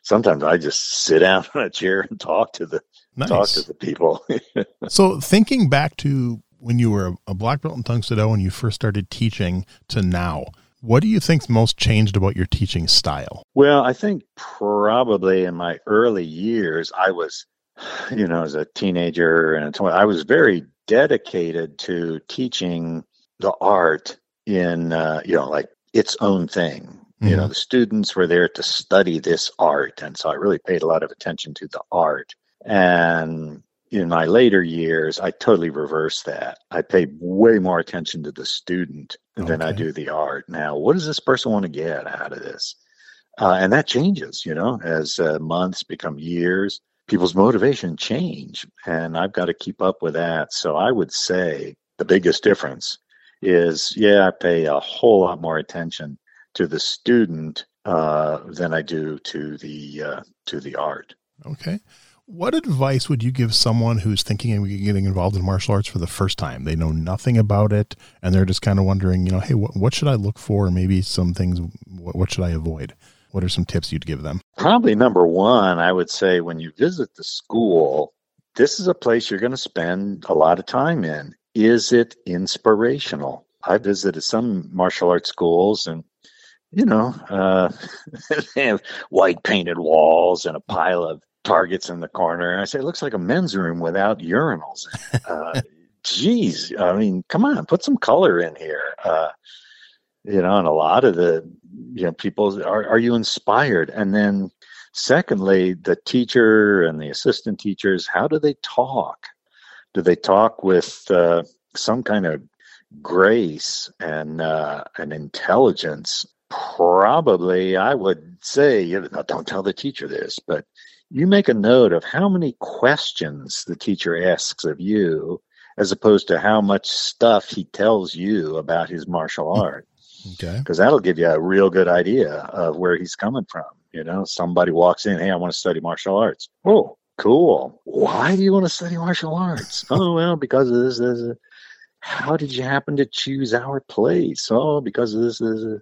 sometimes i just sit down in a chair and talk to the talk to the people So, thinking back to when you were a black belt in Tung Do and you first started teaching to now, what do you think's most changed about your teaching style? Well, I think probably in my early years, I was, you know, as a teenager and a 20, I was very dedicated to teaching the art in, uh, you know, like its own thing. You know, the students were there to study this art. And so I really paid a lot of attention to the art. And in my later years, I totally reversed that. I pay way more attention to the student than I do the art. Now, what does this person want to get out of this? Uh, and that changes, you know, as uh, months become years, people's motivation change, and I've got to keep up with that. So I would say the biggest difference is, yeah, I pay a whole lot more attention to the student uh, than I do to the uh, to the art. Okay. What advice would you give someone who's thinking of getting involved in martial arts for the first time? They know nothing about it and they're just kind of wondering, you know, hey, what, what should I look for? Maybe some things, what, what should I avoid? What are some tips you'd give them? Probably number one, I would say when you visit the school, this is a place you're going to spend a lot of time in. Is it inspirational? I visited some martial arts schools and, you know, uh, they have white painted walls and a pile of targets in the corner. And I say, it looks like a men's room without urinals. Uh, geez, I mean, come on, put some color in here. Uh, you know, and a lot of the, you know, people are, are you inspired? And then Secondly, the teacher and the assistant teachers, how do they talk? Do they talk with uh, some kind of grace and uh, and intelligence? Probably, I would say, you know, don't tell the teacher this, but you make a note of how many questions the teacher asks of you as opposed to how much stuff he tells you about his martial hmm. art. Okay. Because that'll give you a real good idea of where he's coming from. You know, somebody walks in, hey, I want to study martial arts. Oh, cool. Why do you want to study martial arts? oh, well, because of this, this. How did you happen to choose our place? Oh, because of this, this.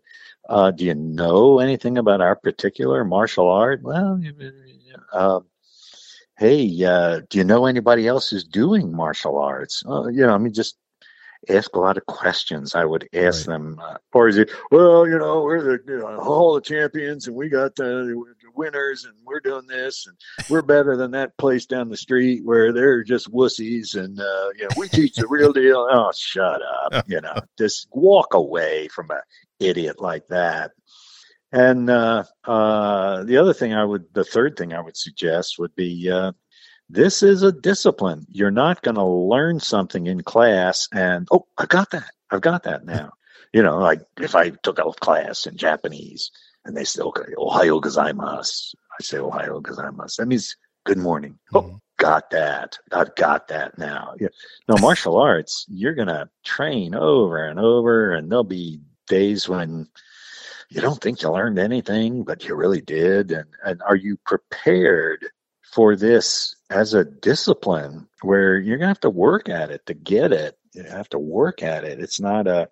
Uh, do you know anything about our particular martial art? Well, uh, hey, uh, do you know anybody else who's doing martial arts? You know, I mean, just ask a lot of questions. I would ask right. them, uh, or is it, well, you know, we're the you know, Hall of Champions and we got the winners and we're doing this and we're better than that place down the street where they're just wussies and, uh, you know, we teach the real deal. Oh, shut up. You know, just walk away from a idiot like that. And uh, uh, the other thing I would, the third thing I would suggest would be uh, this is a discipline. You're not going to learn something in class and, oh, I got that. I've got that now. You know, like if I took a class in Japanese and they still go, Ohayo gozaimasu, I say Ohayo gozaimasu. That means good morning. Oh, mm-hmm. Oh, got that. I've got that now. Yeah. No, martial arts, you're going to train over and over, and there'll be days when you don't think you learned anything, but you really did. And, and are you prepared for this as a discipline where you're going to have to work at it to get it? You have to work at it. It's not a,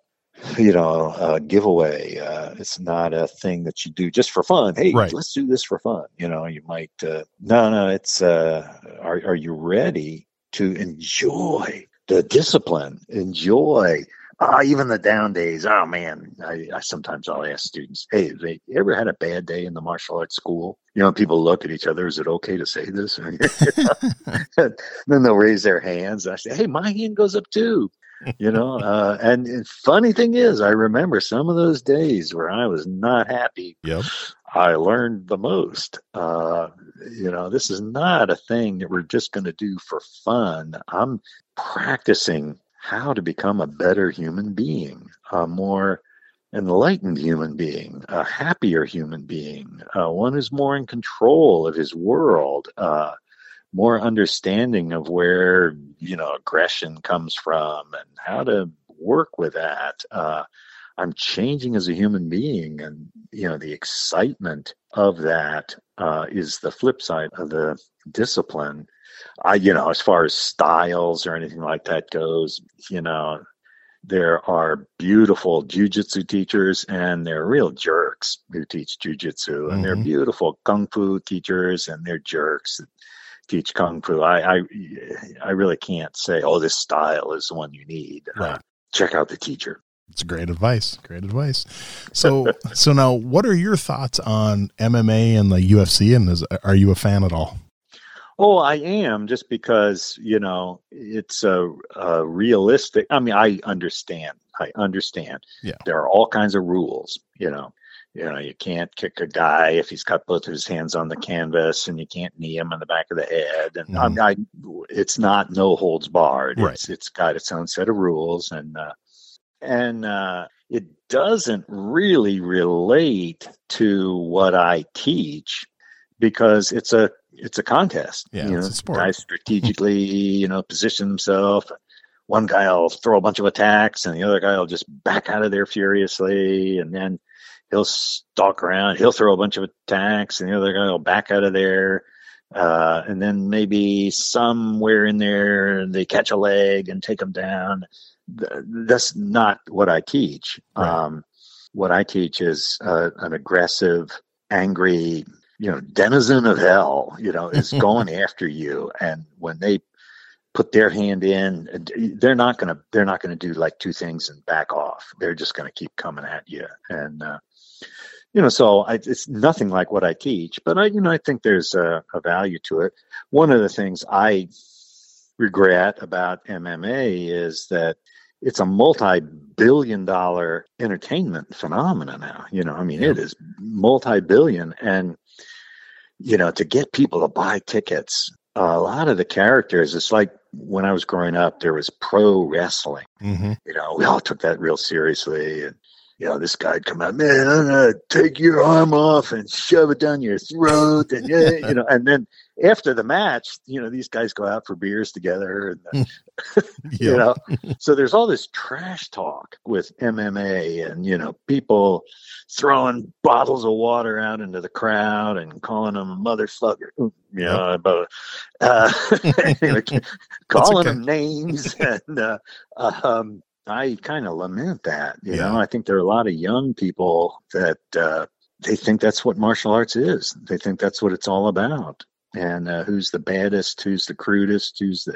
you know, a giveaway. Uh, it's not a thing that you do just for fun. Hey, right. let's do this for fun. You know, you might, uh, no, no, it's, uh, are, are you ready to enjoy the discipline, enjoy uh, even the down days. Oh man, I, I sometimes I'll ask students, "Hey, have they ever had a bad day in the martial arts school?" You know, people look at each other. Is it okay to say this? then they'll raise their hands. I say, "Hey, my hand goes up too." You know, uh, and, and funny thing is, I remember some of those days where I was not happy. Yep. I learned the most. Uh, you know, this is not a thing that we're just going to do for fun. I'm practicing how to become a better human being, a more enlightened human being, a happier human being, uh, one who's more in control of his world, uh, more understanding of where you know aggression comes from and how to work with that. Uh, I'm changing as a human being, and you know the excitement of that uh, is the flip side of the discipline I, you know, as far as styles or anything like that goes, you know, there are beautiful jujitsu teachers and they're real jerks who teach jujitsu, mm-hmm. and they're mm-hmm. beautiful kung fu teachers and they're jerks that teach kung fu. I, I, I really can't say, oh, this style is the one you need. Uh, right. Uh, check out the teacher. It's great advice. Great advice. So, so now, what are your thoughts on MMA and the UFC? And is, are you a fan at all? Oh, I am just because you know it's a, a, realistic. I mean, I understand. I understand. Yeah. There are all kinds of rules. You know, you know, you can't kick a guy if he's got both of his hands on the canvas, and you can't knee him in the back of the head. And mm-hmm. I, I, it's not no holds barred. Right. It's it's got its own set of rules, and uh, and uh, it doesn't really relate to what I teach because it's a it's a contest. Yeah, you know, it's a sport. Guys strategically, you know, position himself. One guy will throw a bunch of attacks, and the other guy will just back out of there furiously, and then he'll stalk around. He'll throw a bunch of attacks, and the other guy will back out of there. Uh, and then maybe somewhere in there they catch a leg and take them down. That's not what I teach. Right. Um, what I teach is uh, an aggressive, angry, you know, denizen of hell, you know, is going after you. And when they put their hand in, they're not going to, they're not going to do like two things and back off. They're just going to keep coming at you. And, uh, you know, so I, it's nothing like what I teach, but I, you know, I think there's a, a value to it. One of the things I regret about MMA is that it's a multi-billion dollar entertainment phenomenon now you know i mean yeah. it is multi-billion and you know, to get people to buy tickets, a lot of the characters, it's like when I was growing up, there was pro wrestling. Mm-hmm. You know, we all took that real seriously. And, you know, this guy'd come out, man, I'm to take your arm off and shove it down your throat. And, yeah, you know, and then after the match, you know, these guys go out for beers together. And, you know, so there's all this trash talk with MMA and, you know, people throwing bottles of water out into the crowd and calling them a motherfucker. You know, but, uh, anyway, calling okay. them names. And, uh, um, I kind of lament that. You Yeah. know, I think there are a lot of young people that uh, they think that's what martial arts is. They think that's what it's all about. And uh, who's the baddest? Who's the crudest? Who's the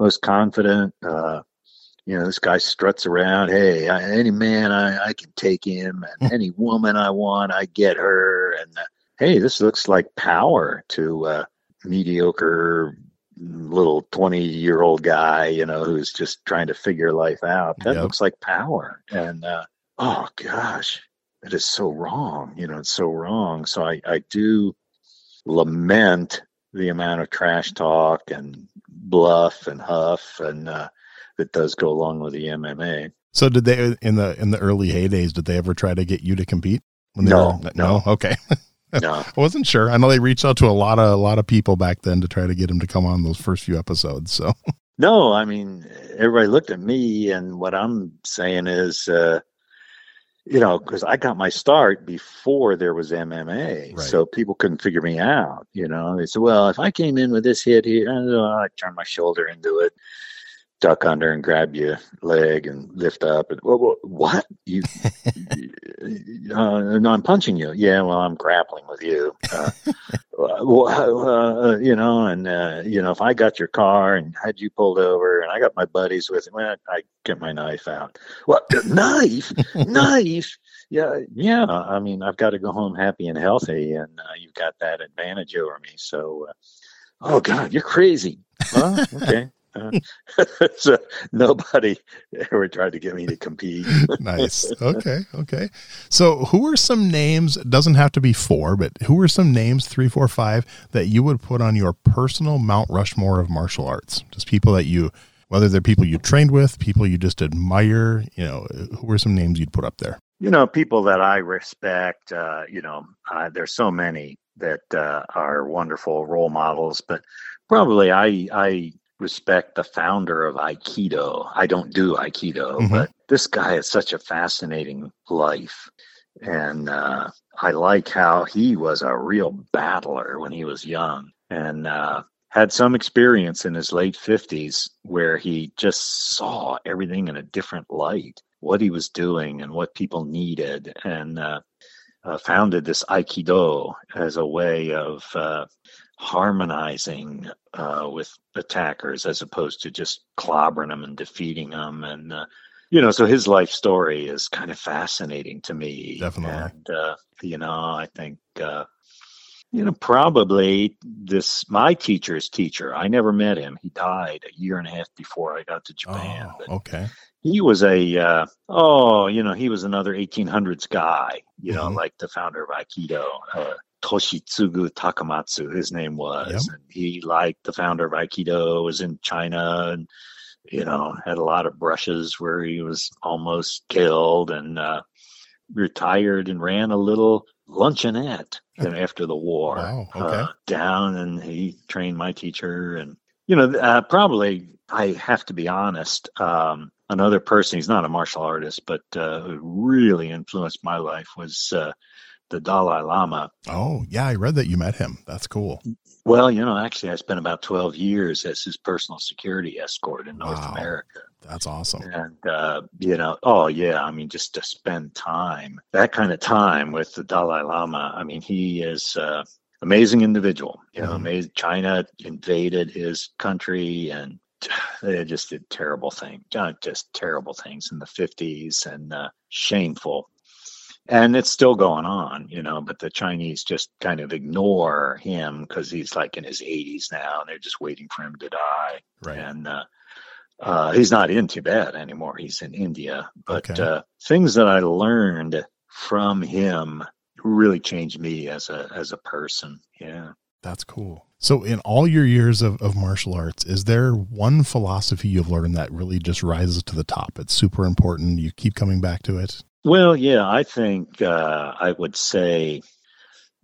most confident? Uh, you know, this guy struts around. Hey, I, any man, I, I can take him, and any woman I want, I get her. And uh, hey, this looks like power to uh, mediocre little 20 year old guy, you know, who's just trying to figure life out. That Yep. looks like power. And, uh, oh gosh, it is so wrong. You know, it's so wrong. So I, I do lament the amount of trash talk and bluff and huff and, uh, that does go along with the MMA. So did they in the in the early heydays? Did they ever try to get you to compete? No, were, no. Okay, No, I wasn't sure. I know they reached out to a lot of a lot of people back then to try to get him to come on those first few episodes. So No, I mean, everybody looked at me, and what I'm saying is, uh, you know, because I got my start before there was MMA, Right. so people couldn't figure me out. You know, they said, "Well, if I came in with this hit here, I I'd turn my shoulder into it, duck under, and grab your leg and lift up." And well, what you? uh, no, I'm punching you. Yeah, well, I'm grappling with you. Uh, well, uh, you know, and uh, you know, if I got your car and had you pulled over, and I got my buddies with me, well, I get my knife out. What knife? knife? Yeah, yeah. I mean, I've got to go home happy and healthy, and uh, you've got that advantage over me. So, uh, oh God, you're crazy. Well, okay. So nobody ever tried to get me to compete. nice. Okay. Okay. So who are some names? it Doesn't have to be four, but who are some names three, four, five that you would put on your personal Mount Rushmore of martial arts? Just people that you, whether they're people you trained with, people you just admire. You know, who are some names you'd put up there? you know people that i respect uh, you know uh, there's so many that uh, are wonderful role models but probably i i respect the founder of aikido i don't do aikido Mhm. but this guy has such a fascinating life and uh, i like how he was a real battler when he was young and uh, had some experience in his late 50s where he just saw everything in a different light what he was doing and what people needed and uh, uh, founded this aikido as a way of uh, harmonizing uh, with attackers as opposed to just clobbering them and defeating them and uh, you know so his life story is kind of fascinating to me Definitely. and uh, you know i think uh, you know probably this my teacher's teacher i never met him he died a year and a half before i got to japan Oh, okay. he was a uh, oh you know he was another 1800s guy you know Mhm. like the founder of aikido uh, toshitsugu takamatsu his name was Yep. and he like the founder of aikido was in china and you know had a lot of brushes where he was almost killed and uh, retired and ran a little luncheonette after the war Wow, okay. uh, down and he trained my teacher and you know uh, probably i have to be honest um, another person he's not a martial artist but uh, who really influenced my life was uh, the dalai lama Oh, yeah. I read that you met him. That's cool. well you know actually i spent about 12 years as his personal security escort in north Wow. america That's awesome. and uh, you know oh yeah i mean just to spend time that kind of time with the dalai lama i mean he is uh, amazing individual you know amazing china invaded his country and they just did terrible things just terrible things in the 50s and uh, shameful and it's still going on you know but the chinese just kind of ignore him because he's like in his 80s now and they're just waiting for him to die Right. and uh, uh, he's not in Tibet anymore. He's in India. But Okay. uh, things that I learned from him really changed me as a as a person. Yeah. That's cool. So, in all your years of, of martial arts, is there one philosophy you've learned that really just rises to the top? It's super important. You keep coming back to it. Well, yeah, I think uh, I would say,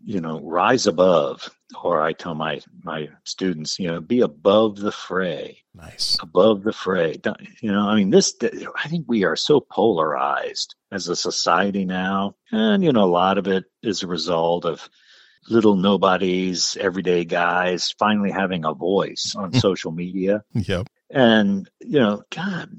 you know, rise above, or I tell my my students, you know, be above the fray. Nice. Above the fray. You know, I mean, this. I think we are so polarized as a society now, and you know, a lot of it is a result of little nobodies, everyday guys finally having a voice on social media. Yep. And, you know, God,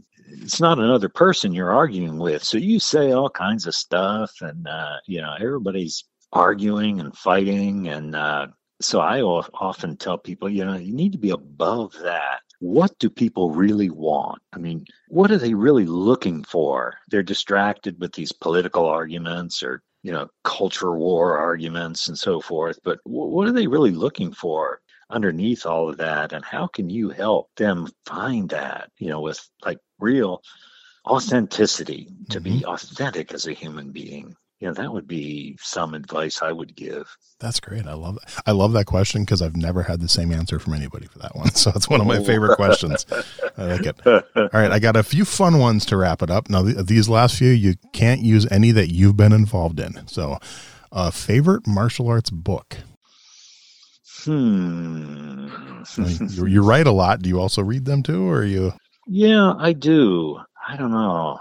it's not another person you're arguing with. So you say all kinds of stuff, and, uh, you know, everybody's arguing and fighting. And uh, so I often tell people, you know, you need to be above that. What do people really want? I mean, what are they really looking for? They're distracted with these political arguments or you know, culture war arguments and so forth. But what are they really looking for underneath all of that? And how can you help them find that, you know, with like real authenticity to mm-hmm. be authentic as a human being? you know, that would be some advice I would give. That's great. I love that. I love that question because I've never had the same answer from anybody for that one. So it's one of my favorite questions. I like it. All right. I got a few fun ones to wrap it up. Now, these last few, you can't use any that you've been involved in. So, uh, favorite martial arts book? Hmm. you, you write a lot. Do you also read them too, or are you? Yeah, I do. I don't know.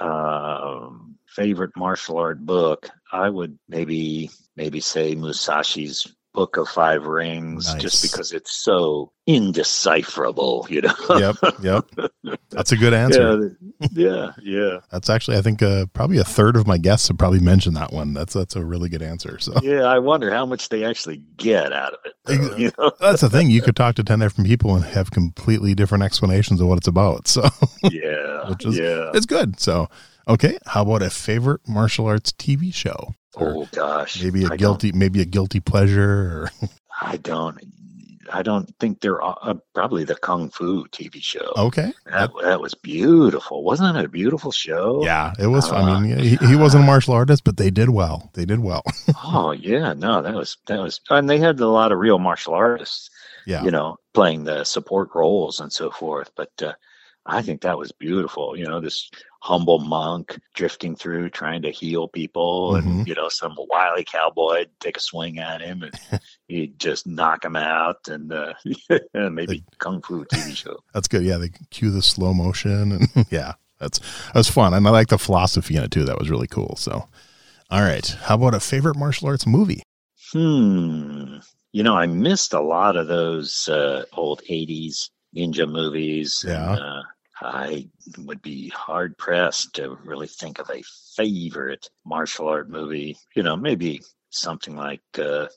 Um, favorite martial art book, I would maybe maybe say Musashi's Book of Five Rings, nice. just because it's so indecipherable, you know. yep, yep. That's a good answer. Yeah, yeah, yeah. That's actually, I think, uh, probably a third of my guests have probably mentioned that one. That's that's a really good answer. So yeah, I wonder how much they actually get out of it. Though, you know? That's the thing. You could talk to ten different people and have completely different explanations of what it's about. So yeah, which is, yeah, it's good. So Okay, how about a favorite martial arts TV show? Oh gosh, maybe a I guilty, maybe a guilty pleasure. Or I don't. I don't think they're uh, probably the Kung Fu TV show. Okay, that, that was beautiful. Wasn't that a beautiful show? Yeah, it was. Uh, I mean, he, he, wasn't a martial artist, but they did well. They did well. oh yeah, no, that was that was, and they had a lot of real martial artists. Yeah, you know, playing the support roles and so forth. But uh, I think that was beautiful. You know, this humble monk drifting through trying to heal people mm-hmm. and you know some wily cowboy take a swing at him and he'd just knock him out and uh, maybe the, kung fu tv show. That's good. Yeah they cue the slow motion and yeah that's that's fun. And i like the philosophy in it too. That was really cool. So all right. How about a favorite martial arts movie? Hmm. You know i missed a lot of those uh, old 80s ninja movies yeah. and, uh, I would be hard pressed to really think of a favorite martial art movie. You know, maybe something like uh,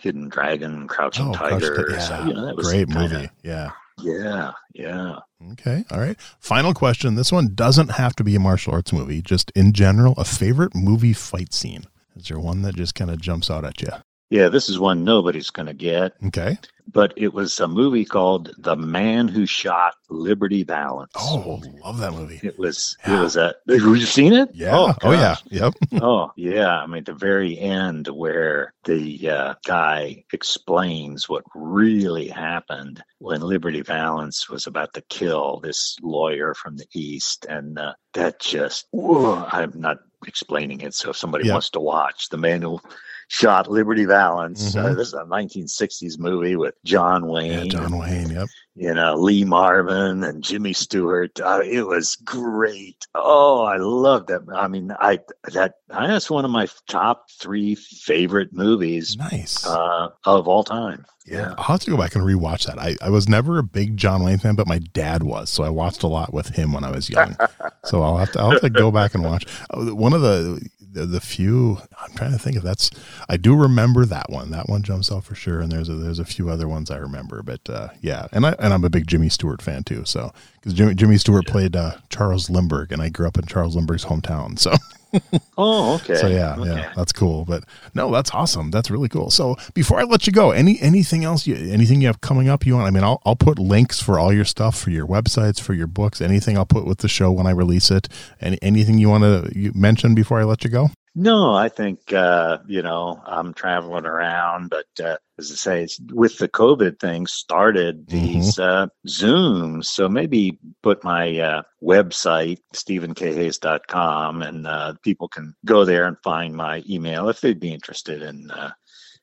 Hidden Dragon, Crouching oh, Tiger. yeah. So, you know, that was great kinda, movie. Yeah. Yeah, yeah. Okay, all right. Final question. This one doesn't have to be a martial arts movie. Just in general, a favorite movie fight scene. Is there one that just kind of jumps out at you? Yeah, this is one nobody's going to get. Okay but it was a movie called The Man Who Shot Liberty Valance. Oh, love that movie. It was yeah. it was a have you seen it? Yeah. Oh, oh yeah. Yep. oh yeah. I mean the very end where the uh, guy explains what really happened when Liberty Valance was about to kill this lawyer from the East and uh, that just whoa, I'm not explaining it so if somebody yep. wants to watch the man who shot Liberty Valance. Uh, mm-hmm. Uh, this is a 1960s movie with John Wayne. Yeah, John Wayne. Yep. You know Lee Marvin and Jimmy Stewart. Uh, it was great. Oh, I loved that. I mean, I that that's one of my top three favorite movies. Nice. Uh, of all time. Yeah. I'll have to go back and rewatch that. I, I was never a big John Wayne fan, but my dad was. So I watched a lot with him when I was young. so I'll have to I'll have to go back and watch. Uh, one of the the, the few I'm trying to think if that's I do remember that one. That one jumps out for sure. And there's a there's a few other ones I remember. But uh, yeah, and I and I'm a big Jimmy Stewart fan too. So because Jimmy, Jimmy Stewart yeah. played uh, Charles Lindbergh, and I grew up in Charles Lindbergh's hometown. So oh, okay. So yeah, okay. yeah, that's cool. But no, that's awesome. That's really cool. So before I let you go, any anything else you anything you have coming up you want? I mean, I'll I'll put links for all your stuff, for your websites, for your books, anything I'll put with the show when I release it. And anything you want to mention before I let you go? No, I think uh, you know I'm traveling around, but uh, as I say, it's, with the COVID thing, started Mm-hmm. these uh, Zooms. So maybe put my uh, website stephenkhayes.com, and uh, people can go there and find my email if they'd be interested in uh,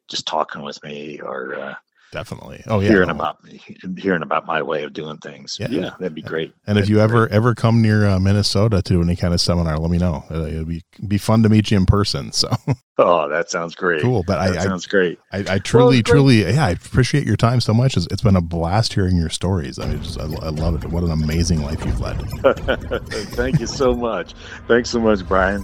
just talking with me or uh, Definitely. Oh yeah. hearing no. about hearing about my way of doing things. Yeah. Yeah, that'd be great. And if That'd you be ever ever come near uh, Minnesota to any kind of seminar, let me know. Uh, it'd be be fun to meet you in person. So oh, that sounds great. cool. But That I, I sounds great. I, I truly, great. truly, yeah, I appreciate your time so much. It's, it's been a blast hearing your stories. I mean, just I, I love it. What an amazing life you've led. Thank you so much. Thanks so much, Brian.